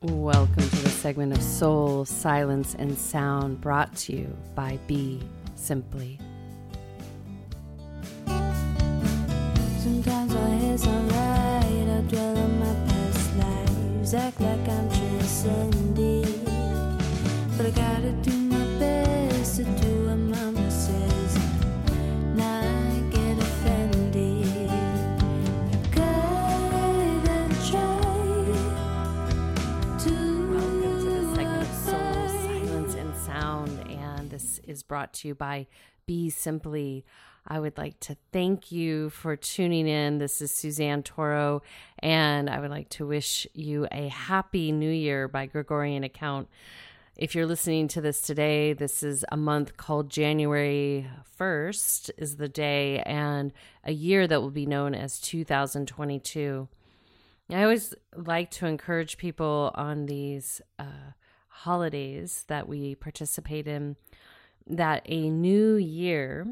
Welcome to the segment of Sol, Silence, and Sound brought to you by Be Simply. Sometimes. I dwell on my past lives, act like I'm transcending. Is brought to you by Be Simply. I would like to thank you for tuning in. This is Suzanne Toro, and I would like to wish you a happy new year by Gregorian account. If you're listening to this today, this is a month called January 1st, is the day, and a year that will be known as 2022. I always like to encourage people on these uh, holidays that we participate in that a new year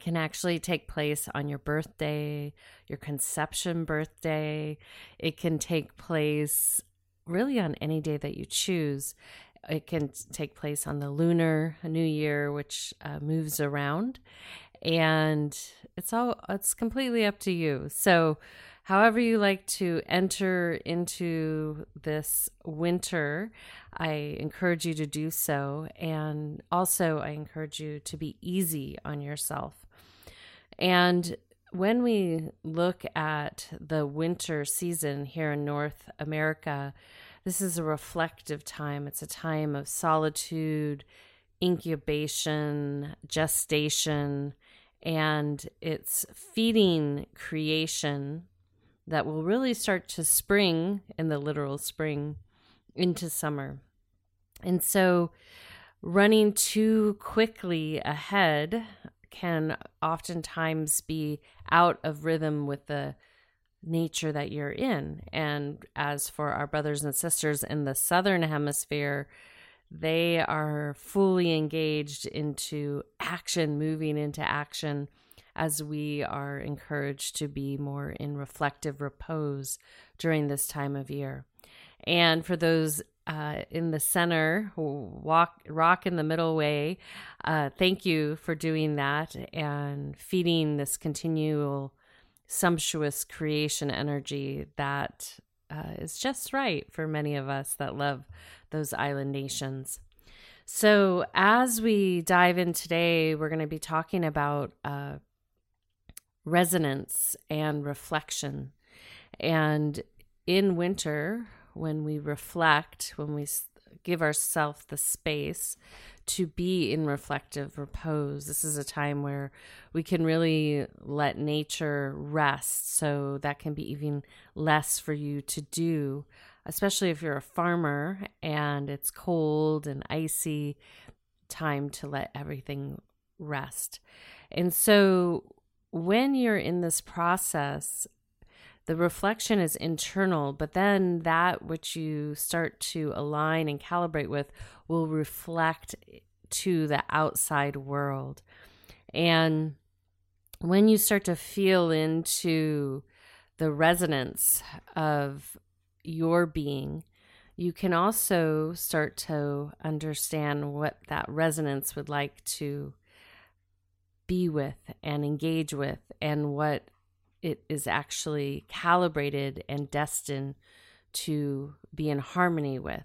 can actually take place on your birthday, your conception birthday. It can take place really on any day that you choose. It can take place on the lunar new year, which uh, moves around, and it's all it's completely up to you. So, however you like to enter into this winter, I encourage you to do so. And also, I encourage you to be easy on yourself. And when we look at the winter season here in North America, this is a reflective time. It's a time of solitude, incubation, gestation, and it's feeding creation that will really start to spring in the literal spring into summer. And so, running too quickly ahead can oftentimes be out of rhythm with the nature that you're in. And as for our brothers and sisters in the southern hemisphere, they are fully engaged into action, moving into action as we are encouraged to be more in reflective repose during this time of year. And for those uh, in the center, walk, rock in the middle way, uh, thank you for doing that and feeding this continual sumptuous creation energy that uh, is just right for many of us that love those island nations. So, as we dive in today, we're going to be talking about uh, resonance and reflection. And in winter, when we reflect, when we give ourselves the space to be in reflective repose, this is a time where we can really let nature rest. So that can be even less for you to do, especially if you're a farmer and it's cold and icy. Time to let everything rest. And so when you're in this process, the reflection is internal, but then that which you start to align and calibrate with will reflect to the outside world. And when you start to feel into the resonance of your being, you can also start to understand what that resonance would like to be with and engage with, and what it is actually calibrated and destined to be in harmony with.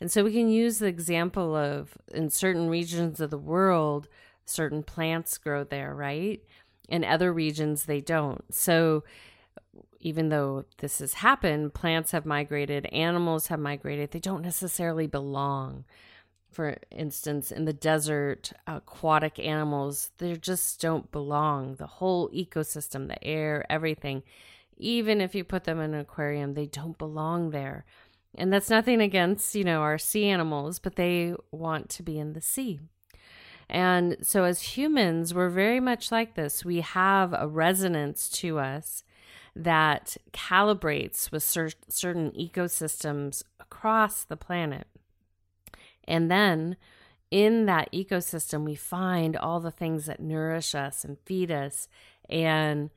And so we can use the example of in certain regions of the world, certain plants grow there, right? In other regions, they don't. So even though this has happened, plants have migrated, animals have migrated, they don't necessarily belong for instance, in the desert, aquatic animals, they just don't belong. The whole ecosystem, the air, everything, even if you put them in an aquarium, they don't belong there. And that's nothing against, you know, our sea animals, but they want to be in the sea. And so, as humans, we're very much like this. We have a resonance to us that calibrates with cer- certain ecosystems across the planet. And then in that ecosystem, we find all the things that nourish us and feed us and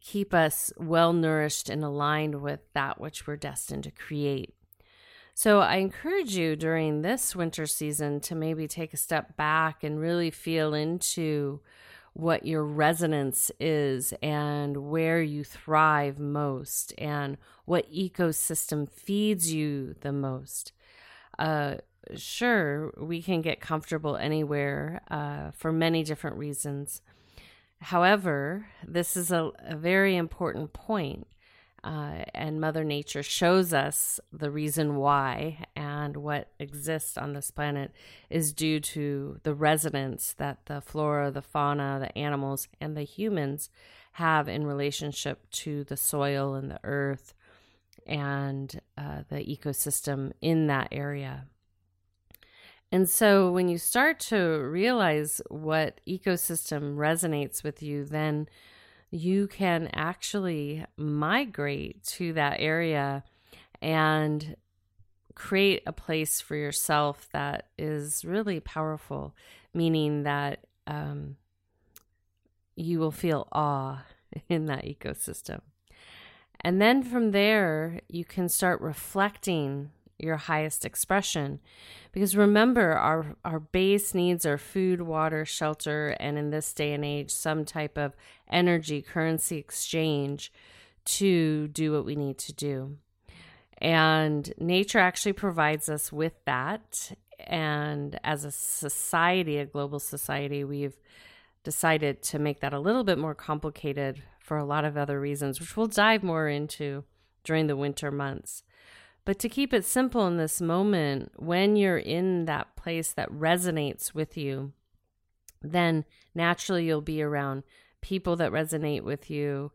keep us well nourished and aligned with that which we're destined to create. So I encourage you during this winter season to maybe take a step back and really feel into what your resonance is and where you thrive most and what ecosystem feeds you the most. Uh, sure, we can get comfortable anywhere uh, for many different reasons. However, this is a, a very important point uh, and Mother Nature shows us the reason why and what exists on this planet is due to the resonance that the flora, the fauna, the animals, and the humans have in relationship to the soil and the earth and uh, the ecosystem in that area. And so when you start to realize what ecosystem resonates with you, then you can actually migrate to that area and create a place for yourself that is really powerful, meaning that um, you will feel awe in that ecosystem. And then from there, you can start reflecting your highest expression. Because remember, our, our base needs are food, water, shelter, and in this day and age, some type of energy currency exchange to do what we need to do. And nature actually provides us with that. And as a society, a global society, we've decided to make that a little bit more complicated for a lot of other reasons, which we'll dive more into during the winter months. But to keep it simple in this moment, when you're in that place that resonates with you, then naturally you'll be around people that resonate with you.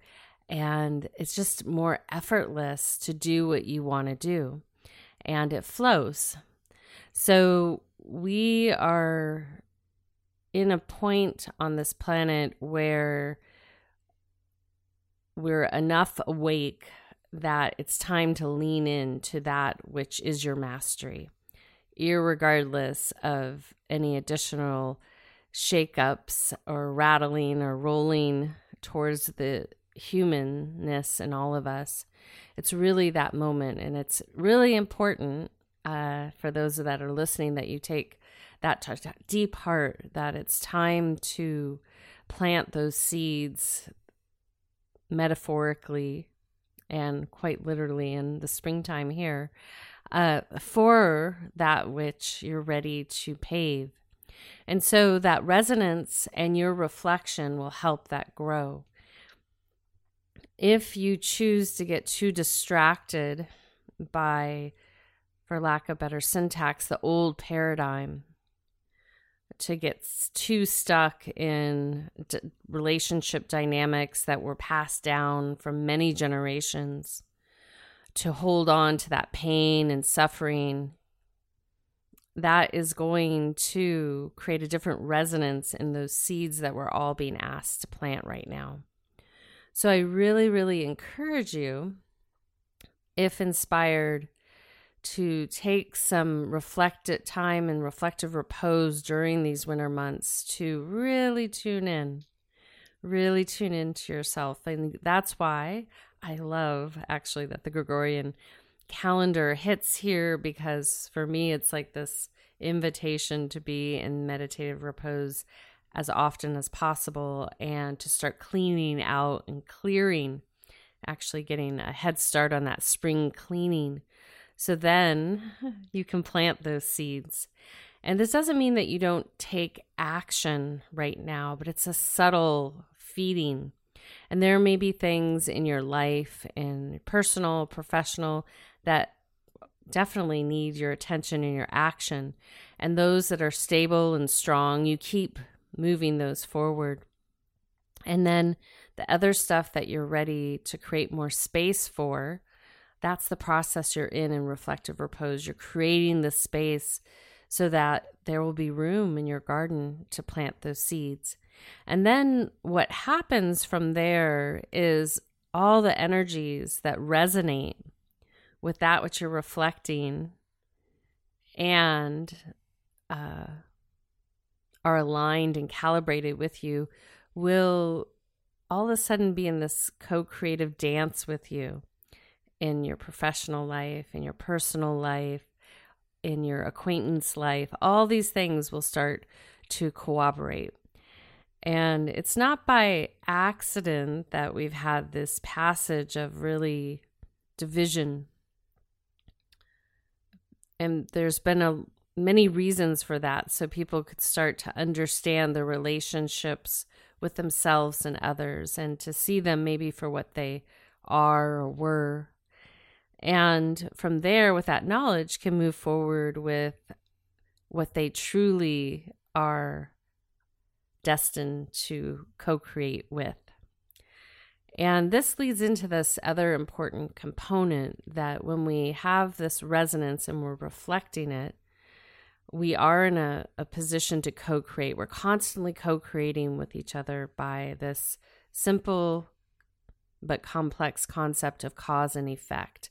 And it's just more effortless to do what you want to do. And it flows. So we are in a point on this planet where we're enough awake that it's time to lean into that which is your mastery, regardless of any additional shakeups or rattling or rolling towards the humanness in all of us. It's really that moment, and it's really important uh, for those that are listening that you take that t- deep heart that it's time to plant those seeds metaphorically and quite literally in the springtime here, uh, for that which you're ready to pave. And so that resonance and your reflection will help that grow. If you choose to get too distracted by, for lack of better syntax, the old paradigm, to get too stuck in d- relationship dynamics that were passed down from many generations, to hold on to that pain and suffering, that is going to create a different resonance in those seeds that we're all being asked to plant right now. So I really, really encourage you, if inspired, to take some reflected time and reflective repose during these winter months to really tune in, really tune into yourself. And that's why I love actually that the Gregorian calendar hits here because for me, it's like this invitation to be in meditative repose as often as possible and to start cleaning out and clearing, actually getting a head start on that spring cleaning so then you can plant those seeds. And this doesn't mean that you don't take action right now, but it's a subtle feeding. And there may be things in your life, in personal, professional, that definitely need your attention and your action. And those that are stable and strong, you keep moving those forward. And then the other stuff that you're ready to create more space for, that's the process you're in in reflective repose. You're creating the space so that there will be room in your garden to plant those seeds. And then what happens from there is all the energies that resonate with that which you're reflecting and uh, are aligned and calibrated with you will all of a sudden be in this co creative dance with you in your professional life, in your personal life, in your acquaintance life, all these things will start to cooperate. And it's not by accident that we've had this passage of really division. And there's been a many reasons for that so people could start to understand the relationships with themselves and others and to see them maybe for what they are or were and from there with that knowledge can move forward with what they truly are destined to co-create with and this leads into this other important component that when we have this resonance and we're reflecting it we are in a, a position to co create. We're constantly co creating with each other by this simple but complex concept of cause and effect.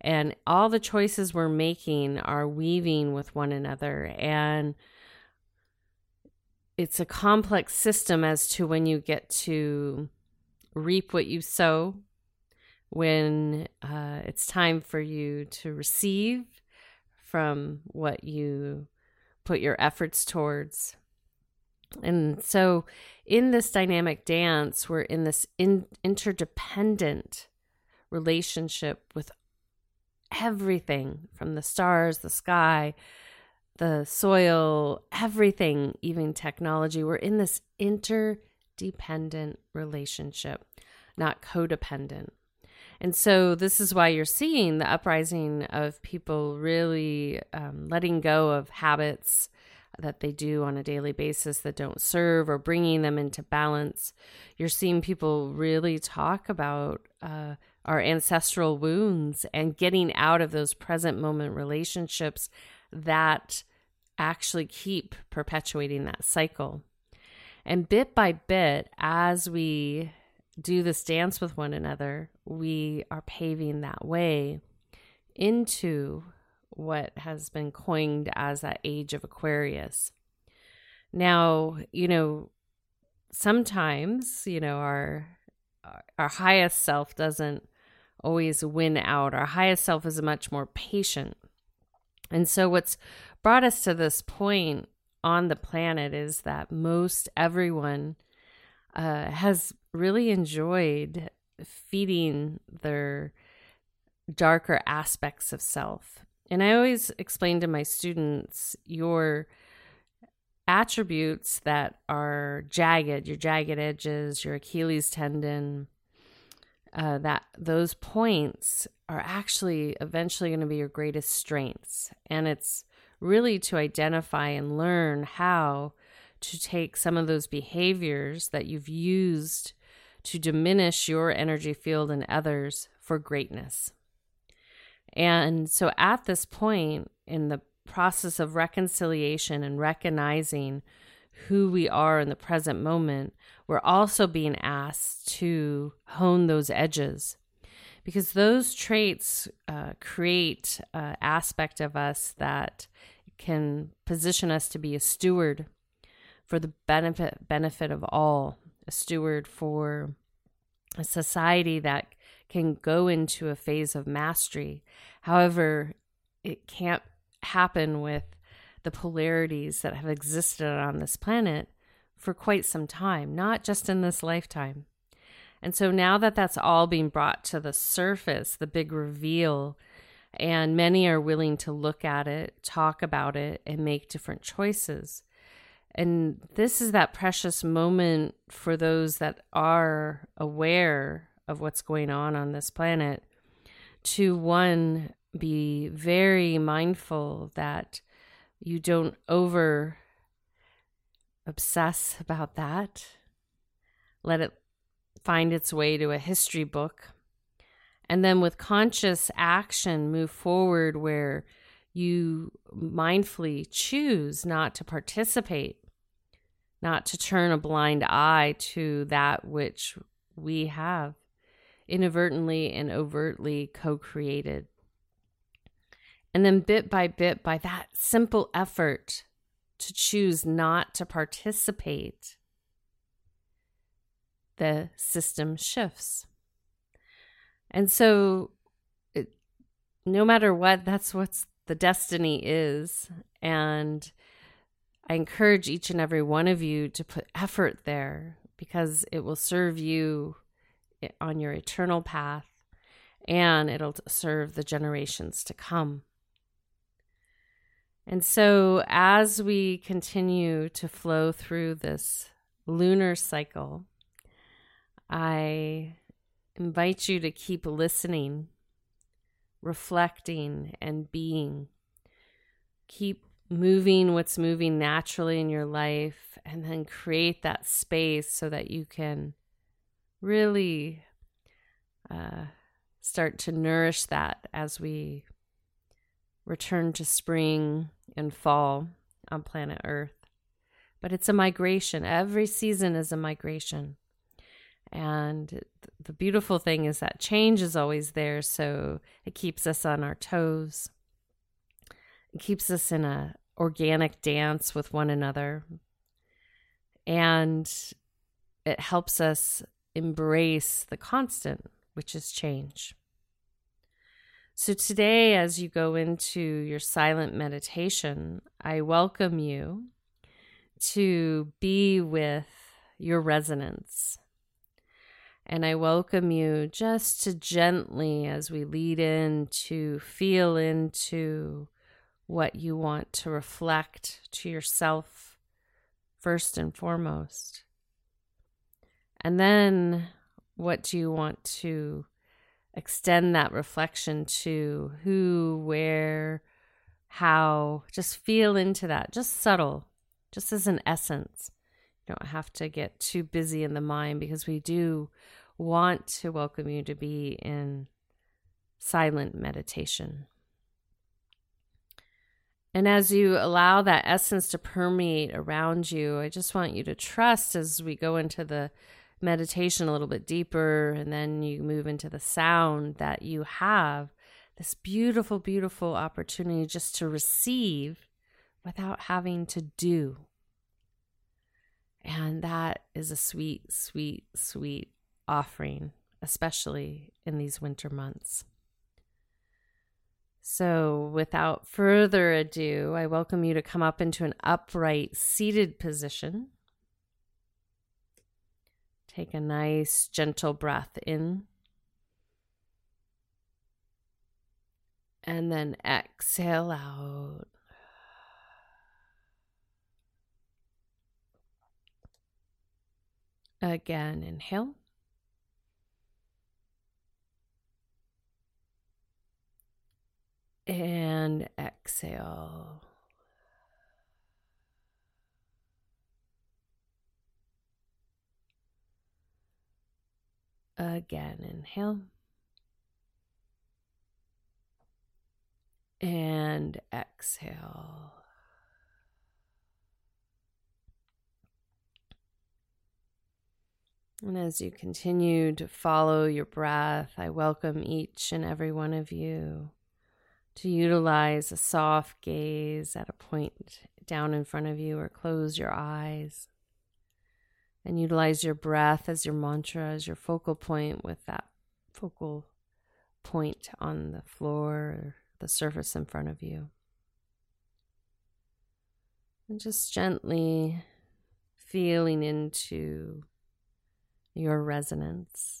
And all the choices we're making are weaving with one another. And it's a complex system as to when you get to reap what you sow, when uh, it's time for you to receive from what you put your efforts towards. And so, in this dynamic dance, we're in this in- interdependent relationship with everything from the stars, the sky, the soil, everything, even technology. We're in this interdependent relationship, not codependent. And so, this is why you're seeing the uprising of people really um, letting go of habits that they do on a daily basis that don't serve or bringing them into balance. You're seeing people really talk about uh, our ancestral wounds and getting out of those present moment relationships that actually keep perpetuating that cycle. And bit by bit, as we do this dance with one another, we are paving that way into what has been coined as that age of Aquarius. Now, you know, sometimes, you know, our our highest self doesn't always win out. Our highest self is much more patient. And so what's brought us to this point on the planet is that most everyone uh, has really enjoyed feeding their darker aspects of self. And I always explain to my students your attributes that are jagged, your jagged edges, your Achilles tendon, uh, that those points are actually eventually going to be your greatest strengths. And it's really to identify and learn how to take some of those behaviors that you've used to diminish your energy field and others for greatness. And so at this point in the process of reconciliation and recognizing who we are in the present moment, we're also being asked to hone those edges because those traits uh, create an aspect of us that can position us to be a steward for the benefit benefit of all, a steward for a society that can go into a phase of mastery. However, it can't happen with the polarities that have existed on this planet for quite some time, not just in this lifetime. And so now that that's all being brought to the surface, the big reveal, and many are willing to look at it, talk about it, and make different choices. And this is that precious moment for those that are aware of what's going on on this planet to one, be very mindful that you don't over obsess about that. Let it find its way to a history book. And then with conscious action, move forward where you mindfully choose not to participate not to turn a blind eye to that which we have inadvertently and overtly co created. And then, bit by bit, by that simple effort to choose not to participate, the system shifts. And so, it, no matter what, that's what's the destiny is. And I encourage each and every one of you to put effort there because it will serve you eh, on your eternal path and it'll serve the generations to come. And so, as we continue to flow through this lunar cycle, I invite you to keep listening, reflecting, and being. Keep moving what's moving naturally in your life, and then create that space so that you can really uh, start to nourish that as we return to spring and fall on planet Earth. But it's a migration. Every season is a migration. And the beautiful thing is that change is always there. So it keeps us on our toes. It keeps us in a organic dance with one another. And it helps us embrace the constant, which is change. So, today, as you go into your silent meditation, I welcome you to be with your resonance. And I welcome you just to gently, as we lead in, to feel into what you want to reflect to yourself first and foremost. And then, what do you want to extend that reflection to who, where, how? Just feel into that, just subtle, just as an essence. You don't have to get too busy in the mind because we do want to welcome you to be in silent meditation. And as you allow that essence to permeate around you, I just want you to trust as we go into the meditation a little bit deeper and then you move into the sound that you have this beautiful, beautiful opportunity just to receive without having to do. And that is a sweet, sweet, sweet offering, especially in these winter months. So, without further ado, I welcome you to come up into an upright seated position. Take a nice, gentle breath in. And then exhale out. Again, inhale. And exhale. Again, inhale. And exhale. And as you continue to follow your breath, I welcome each and every one of you to utilize a soft gaze at a point down in front of you or close your eyes and utilize your breath as your mantra, as your focal point with that focal point on the floor or the surface in front of you. And just gently feeling into your resonance.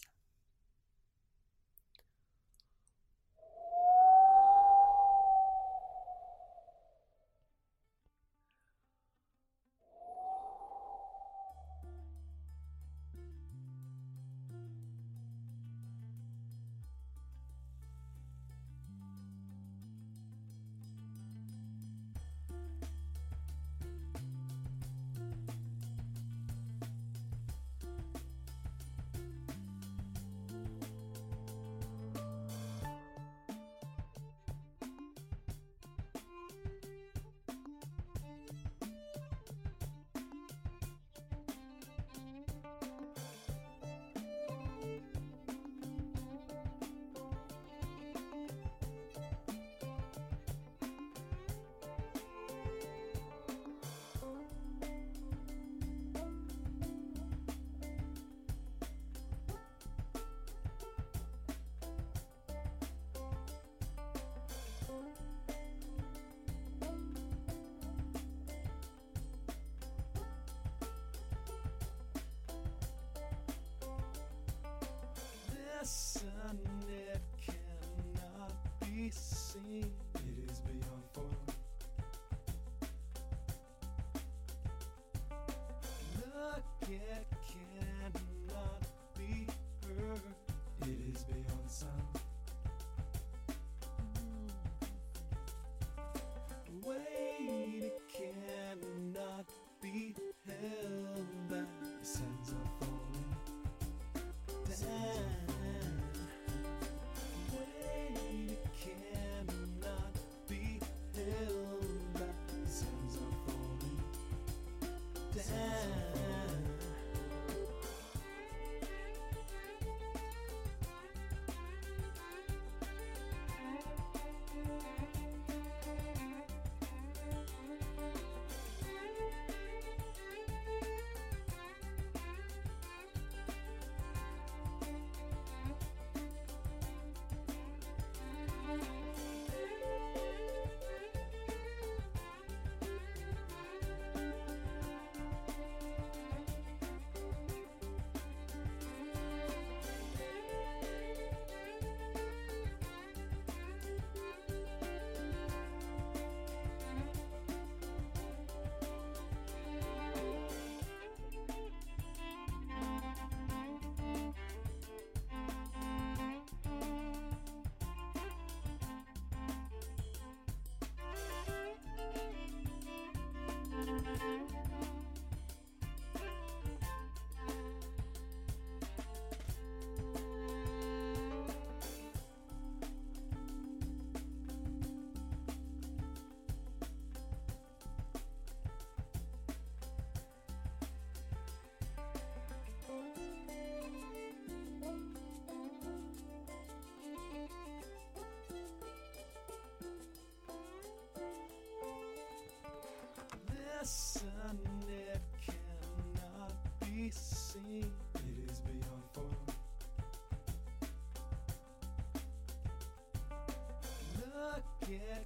Look,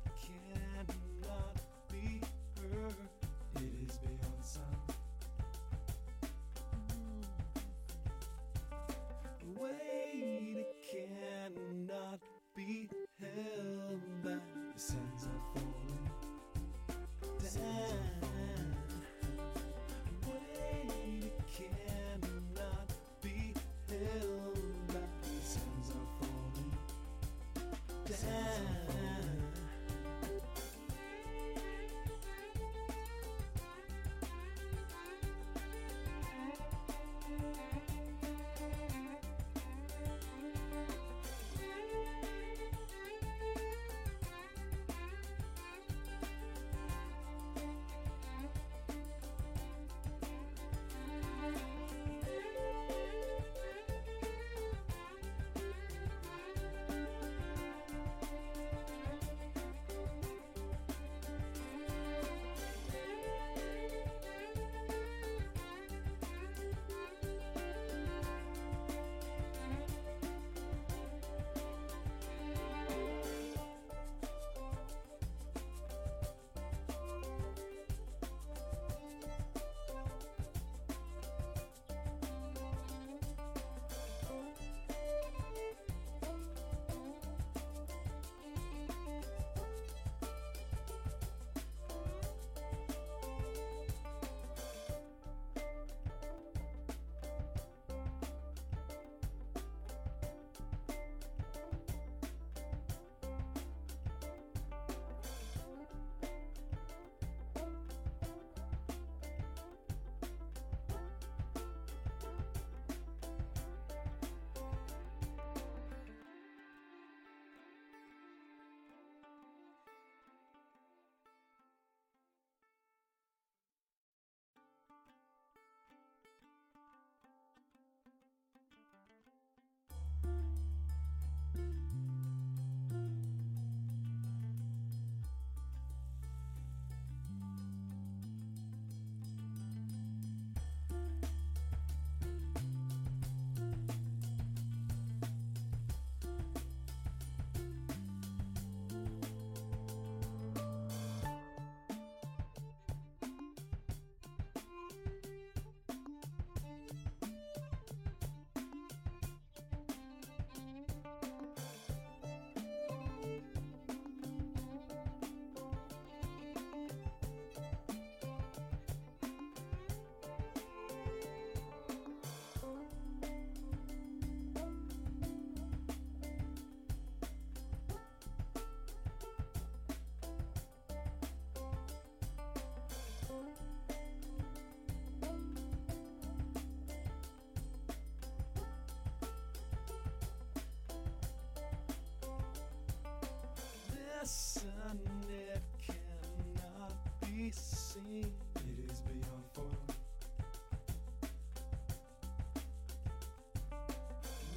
Listen, it cannot be seen. It is beyond form.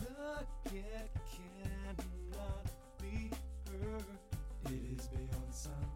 Look, it cannot be heard. It is beyond sound.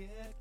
It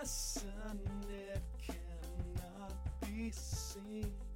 Listen, it cannot be seen.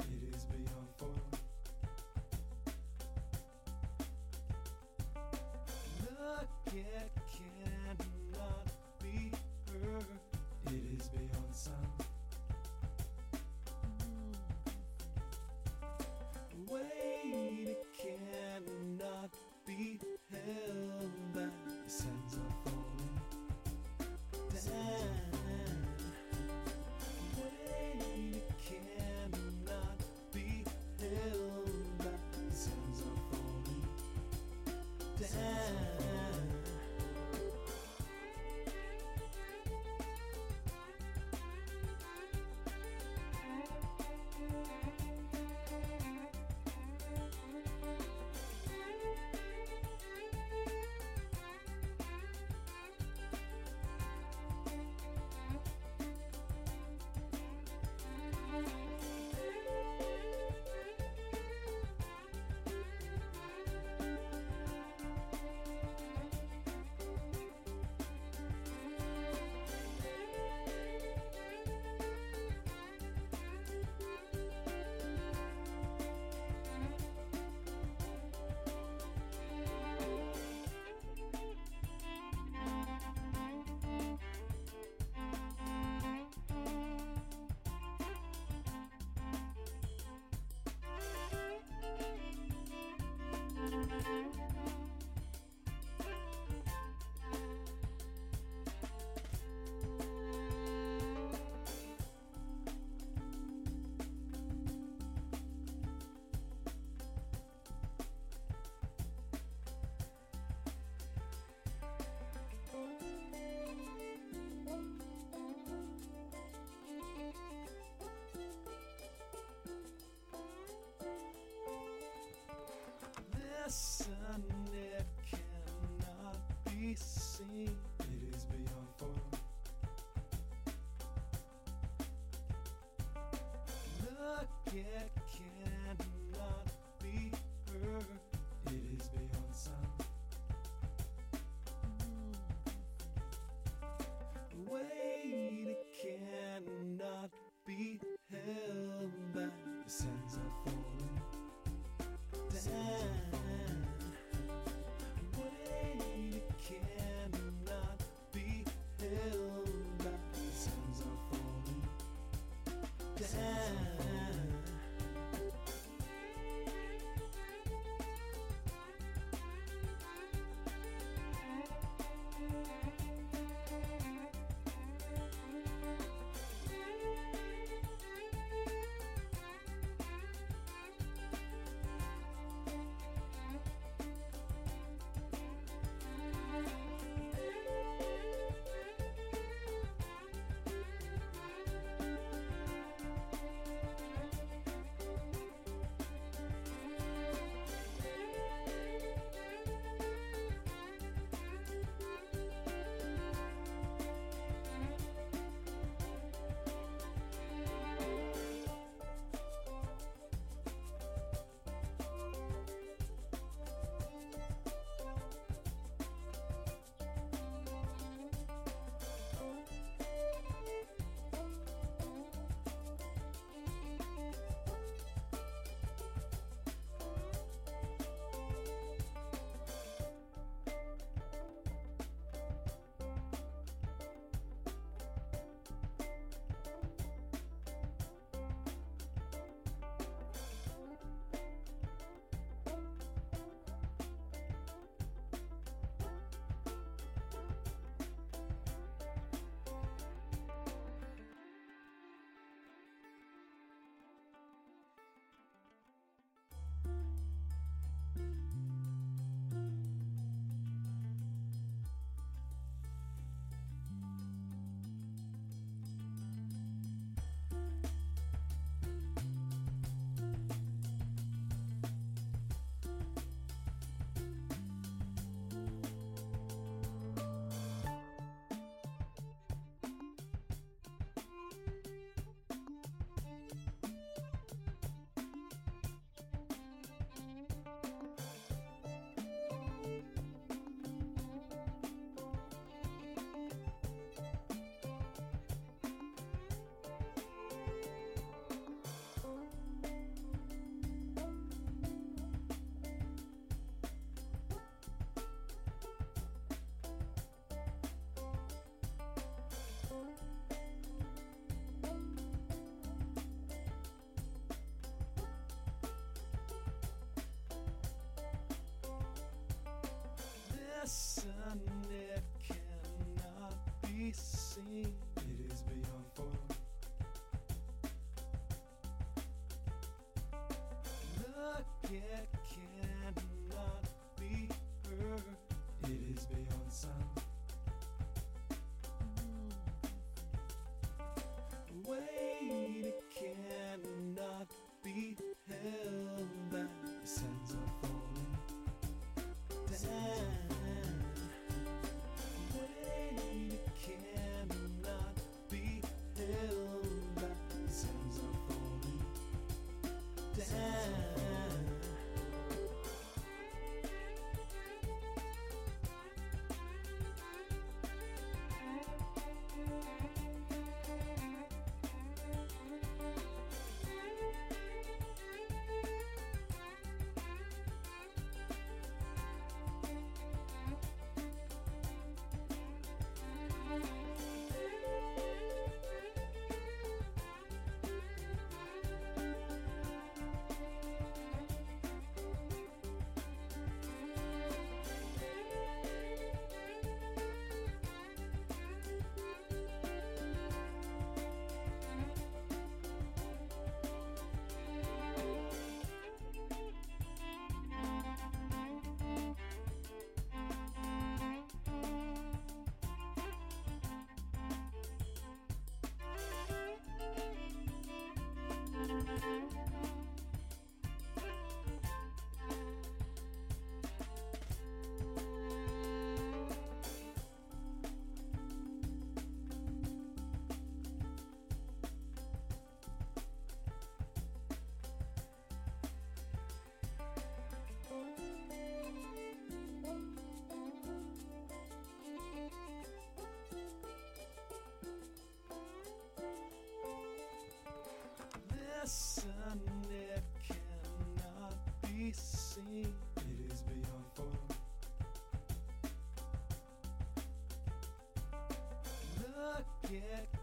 Look, be seen. It is beyond form. Look, it get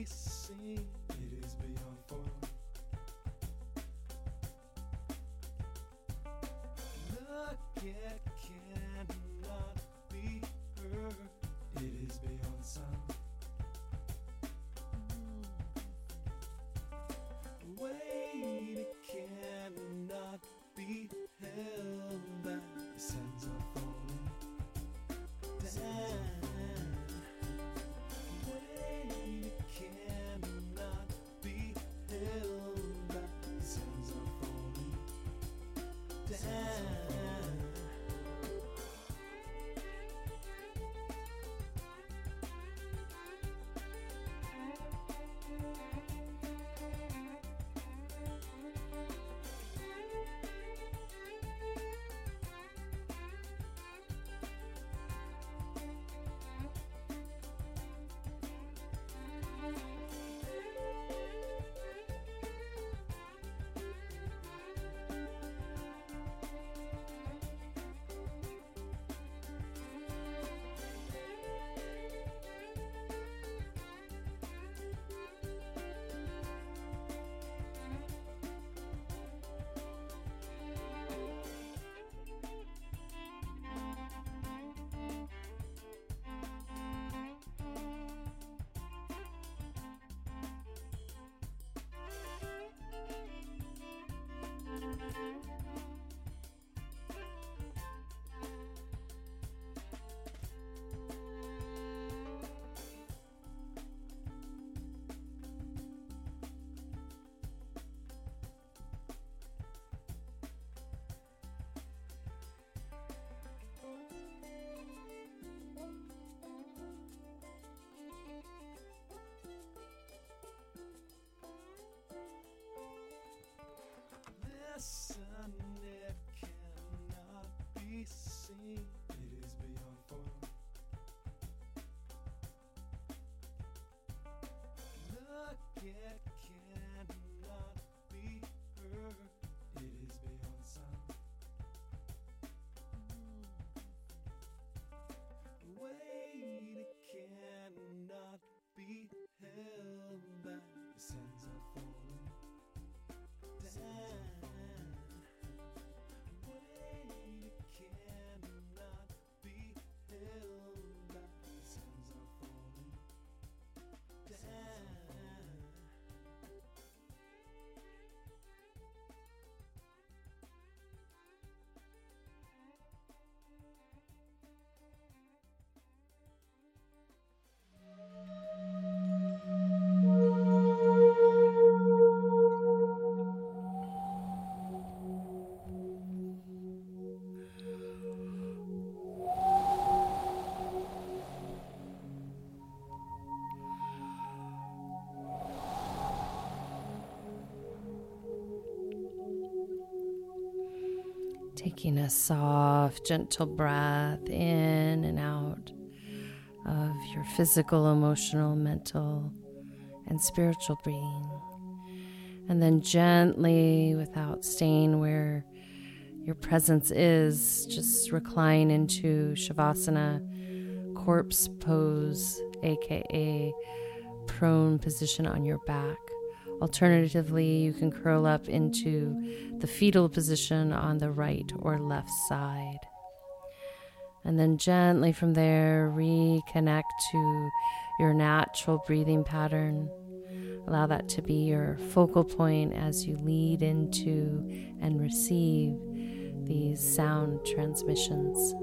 we sing. It is beyond form. Look, it cannot be heard. It is beyond sound. Taking a soft, gentle breath in and out of your physical, emotional, mental, and spiritual being. And then gently, without staying where your presence is, just recline into Shavasana, corpse pose, aka prone position on your back. Alternatively, you can curl up into the fetal position on the right or left side. And then gently from there, reconnect to your natural breathing pattern. Allow that to be your focal point as you lead into and receive these sound transmissions.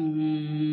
No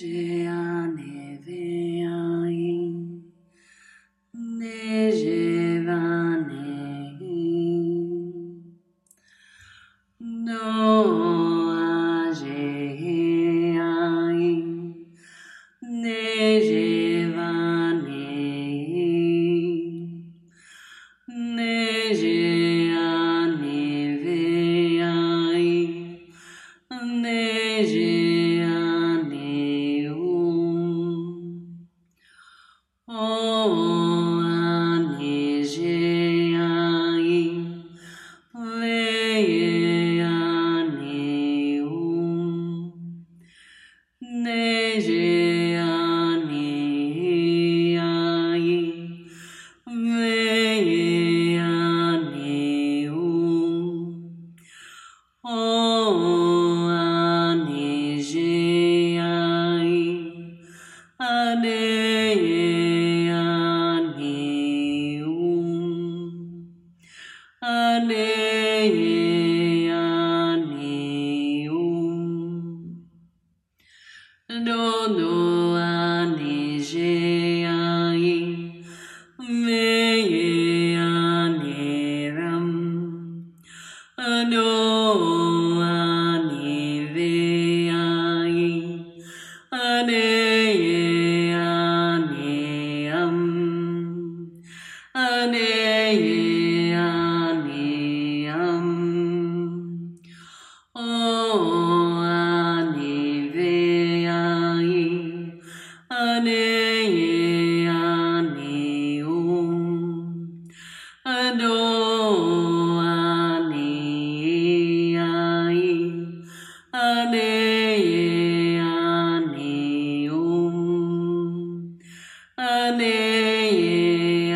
no Amen.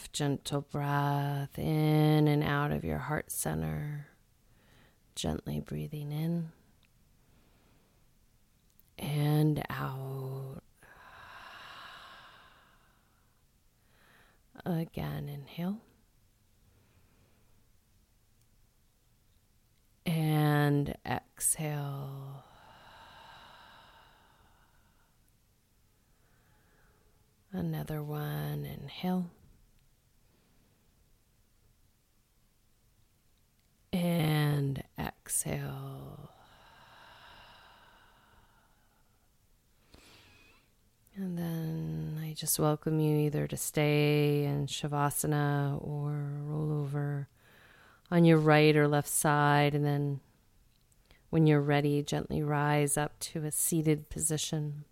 Soft, gentle breath in and out of your heart center. Gently breathing in and out. Again, inhale. And exhale. Another one, inhale. And exhale. And then I just welcome you either to stay in Shavasana or roll over on your right or left side. And then when you're ready, gently rise up to a seated position.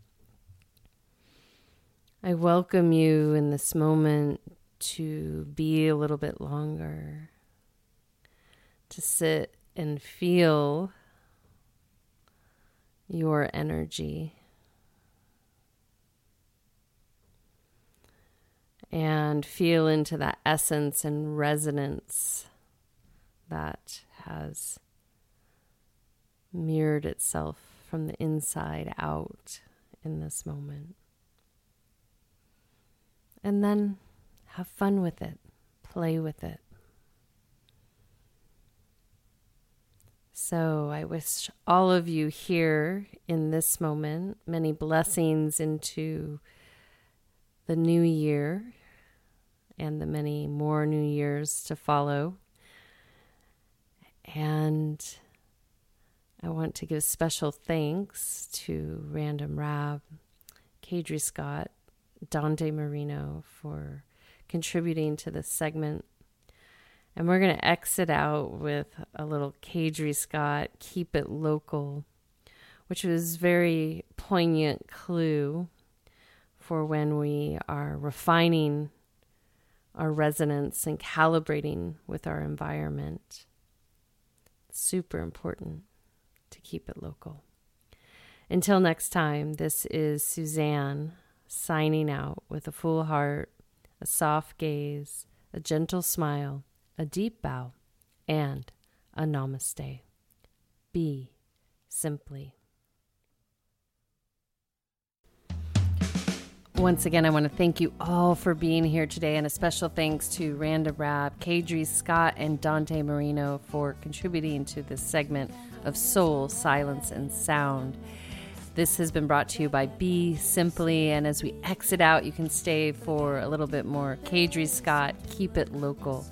I welcome you in this moment to be a little bit longer, to sit and feel your energy. And feel into that essence and resonance that has mirrored itself from the inside out in this moment. And then have fun with it, play with it. So I wish all of you here in this moment many blessings into the new year and the many more new years to follow. And I want to give special thanks to Random Rab, Cadre Scott, Dante Marino for contributing to this segment. And we're going to exit out with a little Cadre Scott, Keep It Local, which was very poignant clue for when we are refining our resonance and calibrating with our environment. super important to keep it local. Until next time, this is Suzanne signing out with a full heart, a soft gaze, a gentle smile, a deep bow, and a namaste. Be simply. Once again, I want to thank you all for being here today, and a special thanks to Random Rab, Cadre Scott, and Dante Marino for contributing to this segment of Sol, Silence, and Sound. This has been brought to you by Be Simply, and as we exit out, you can stay for a little bit more. Cadre Scott, keep it local.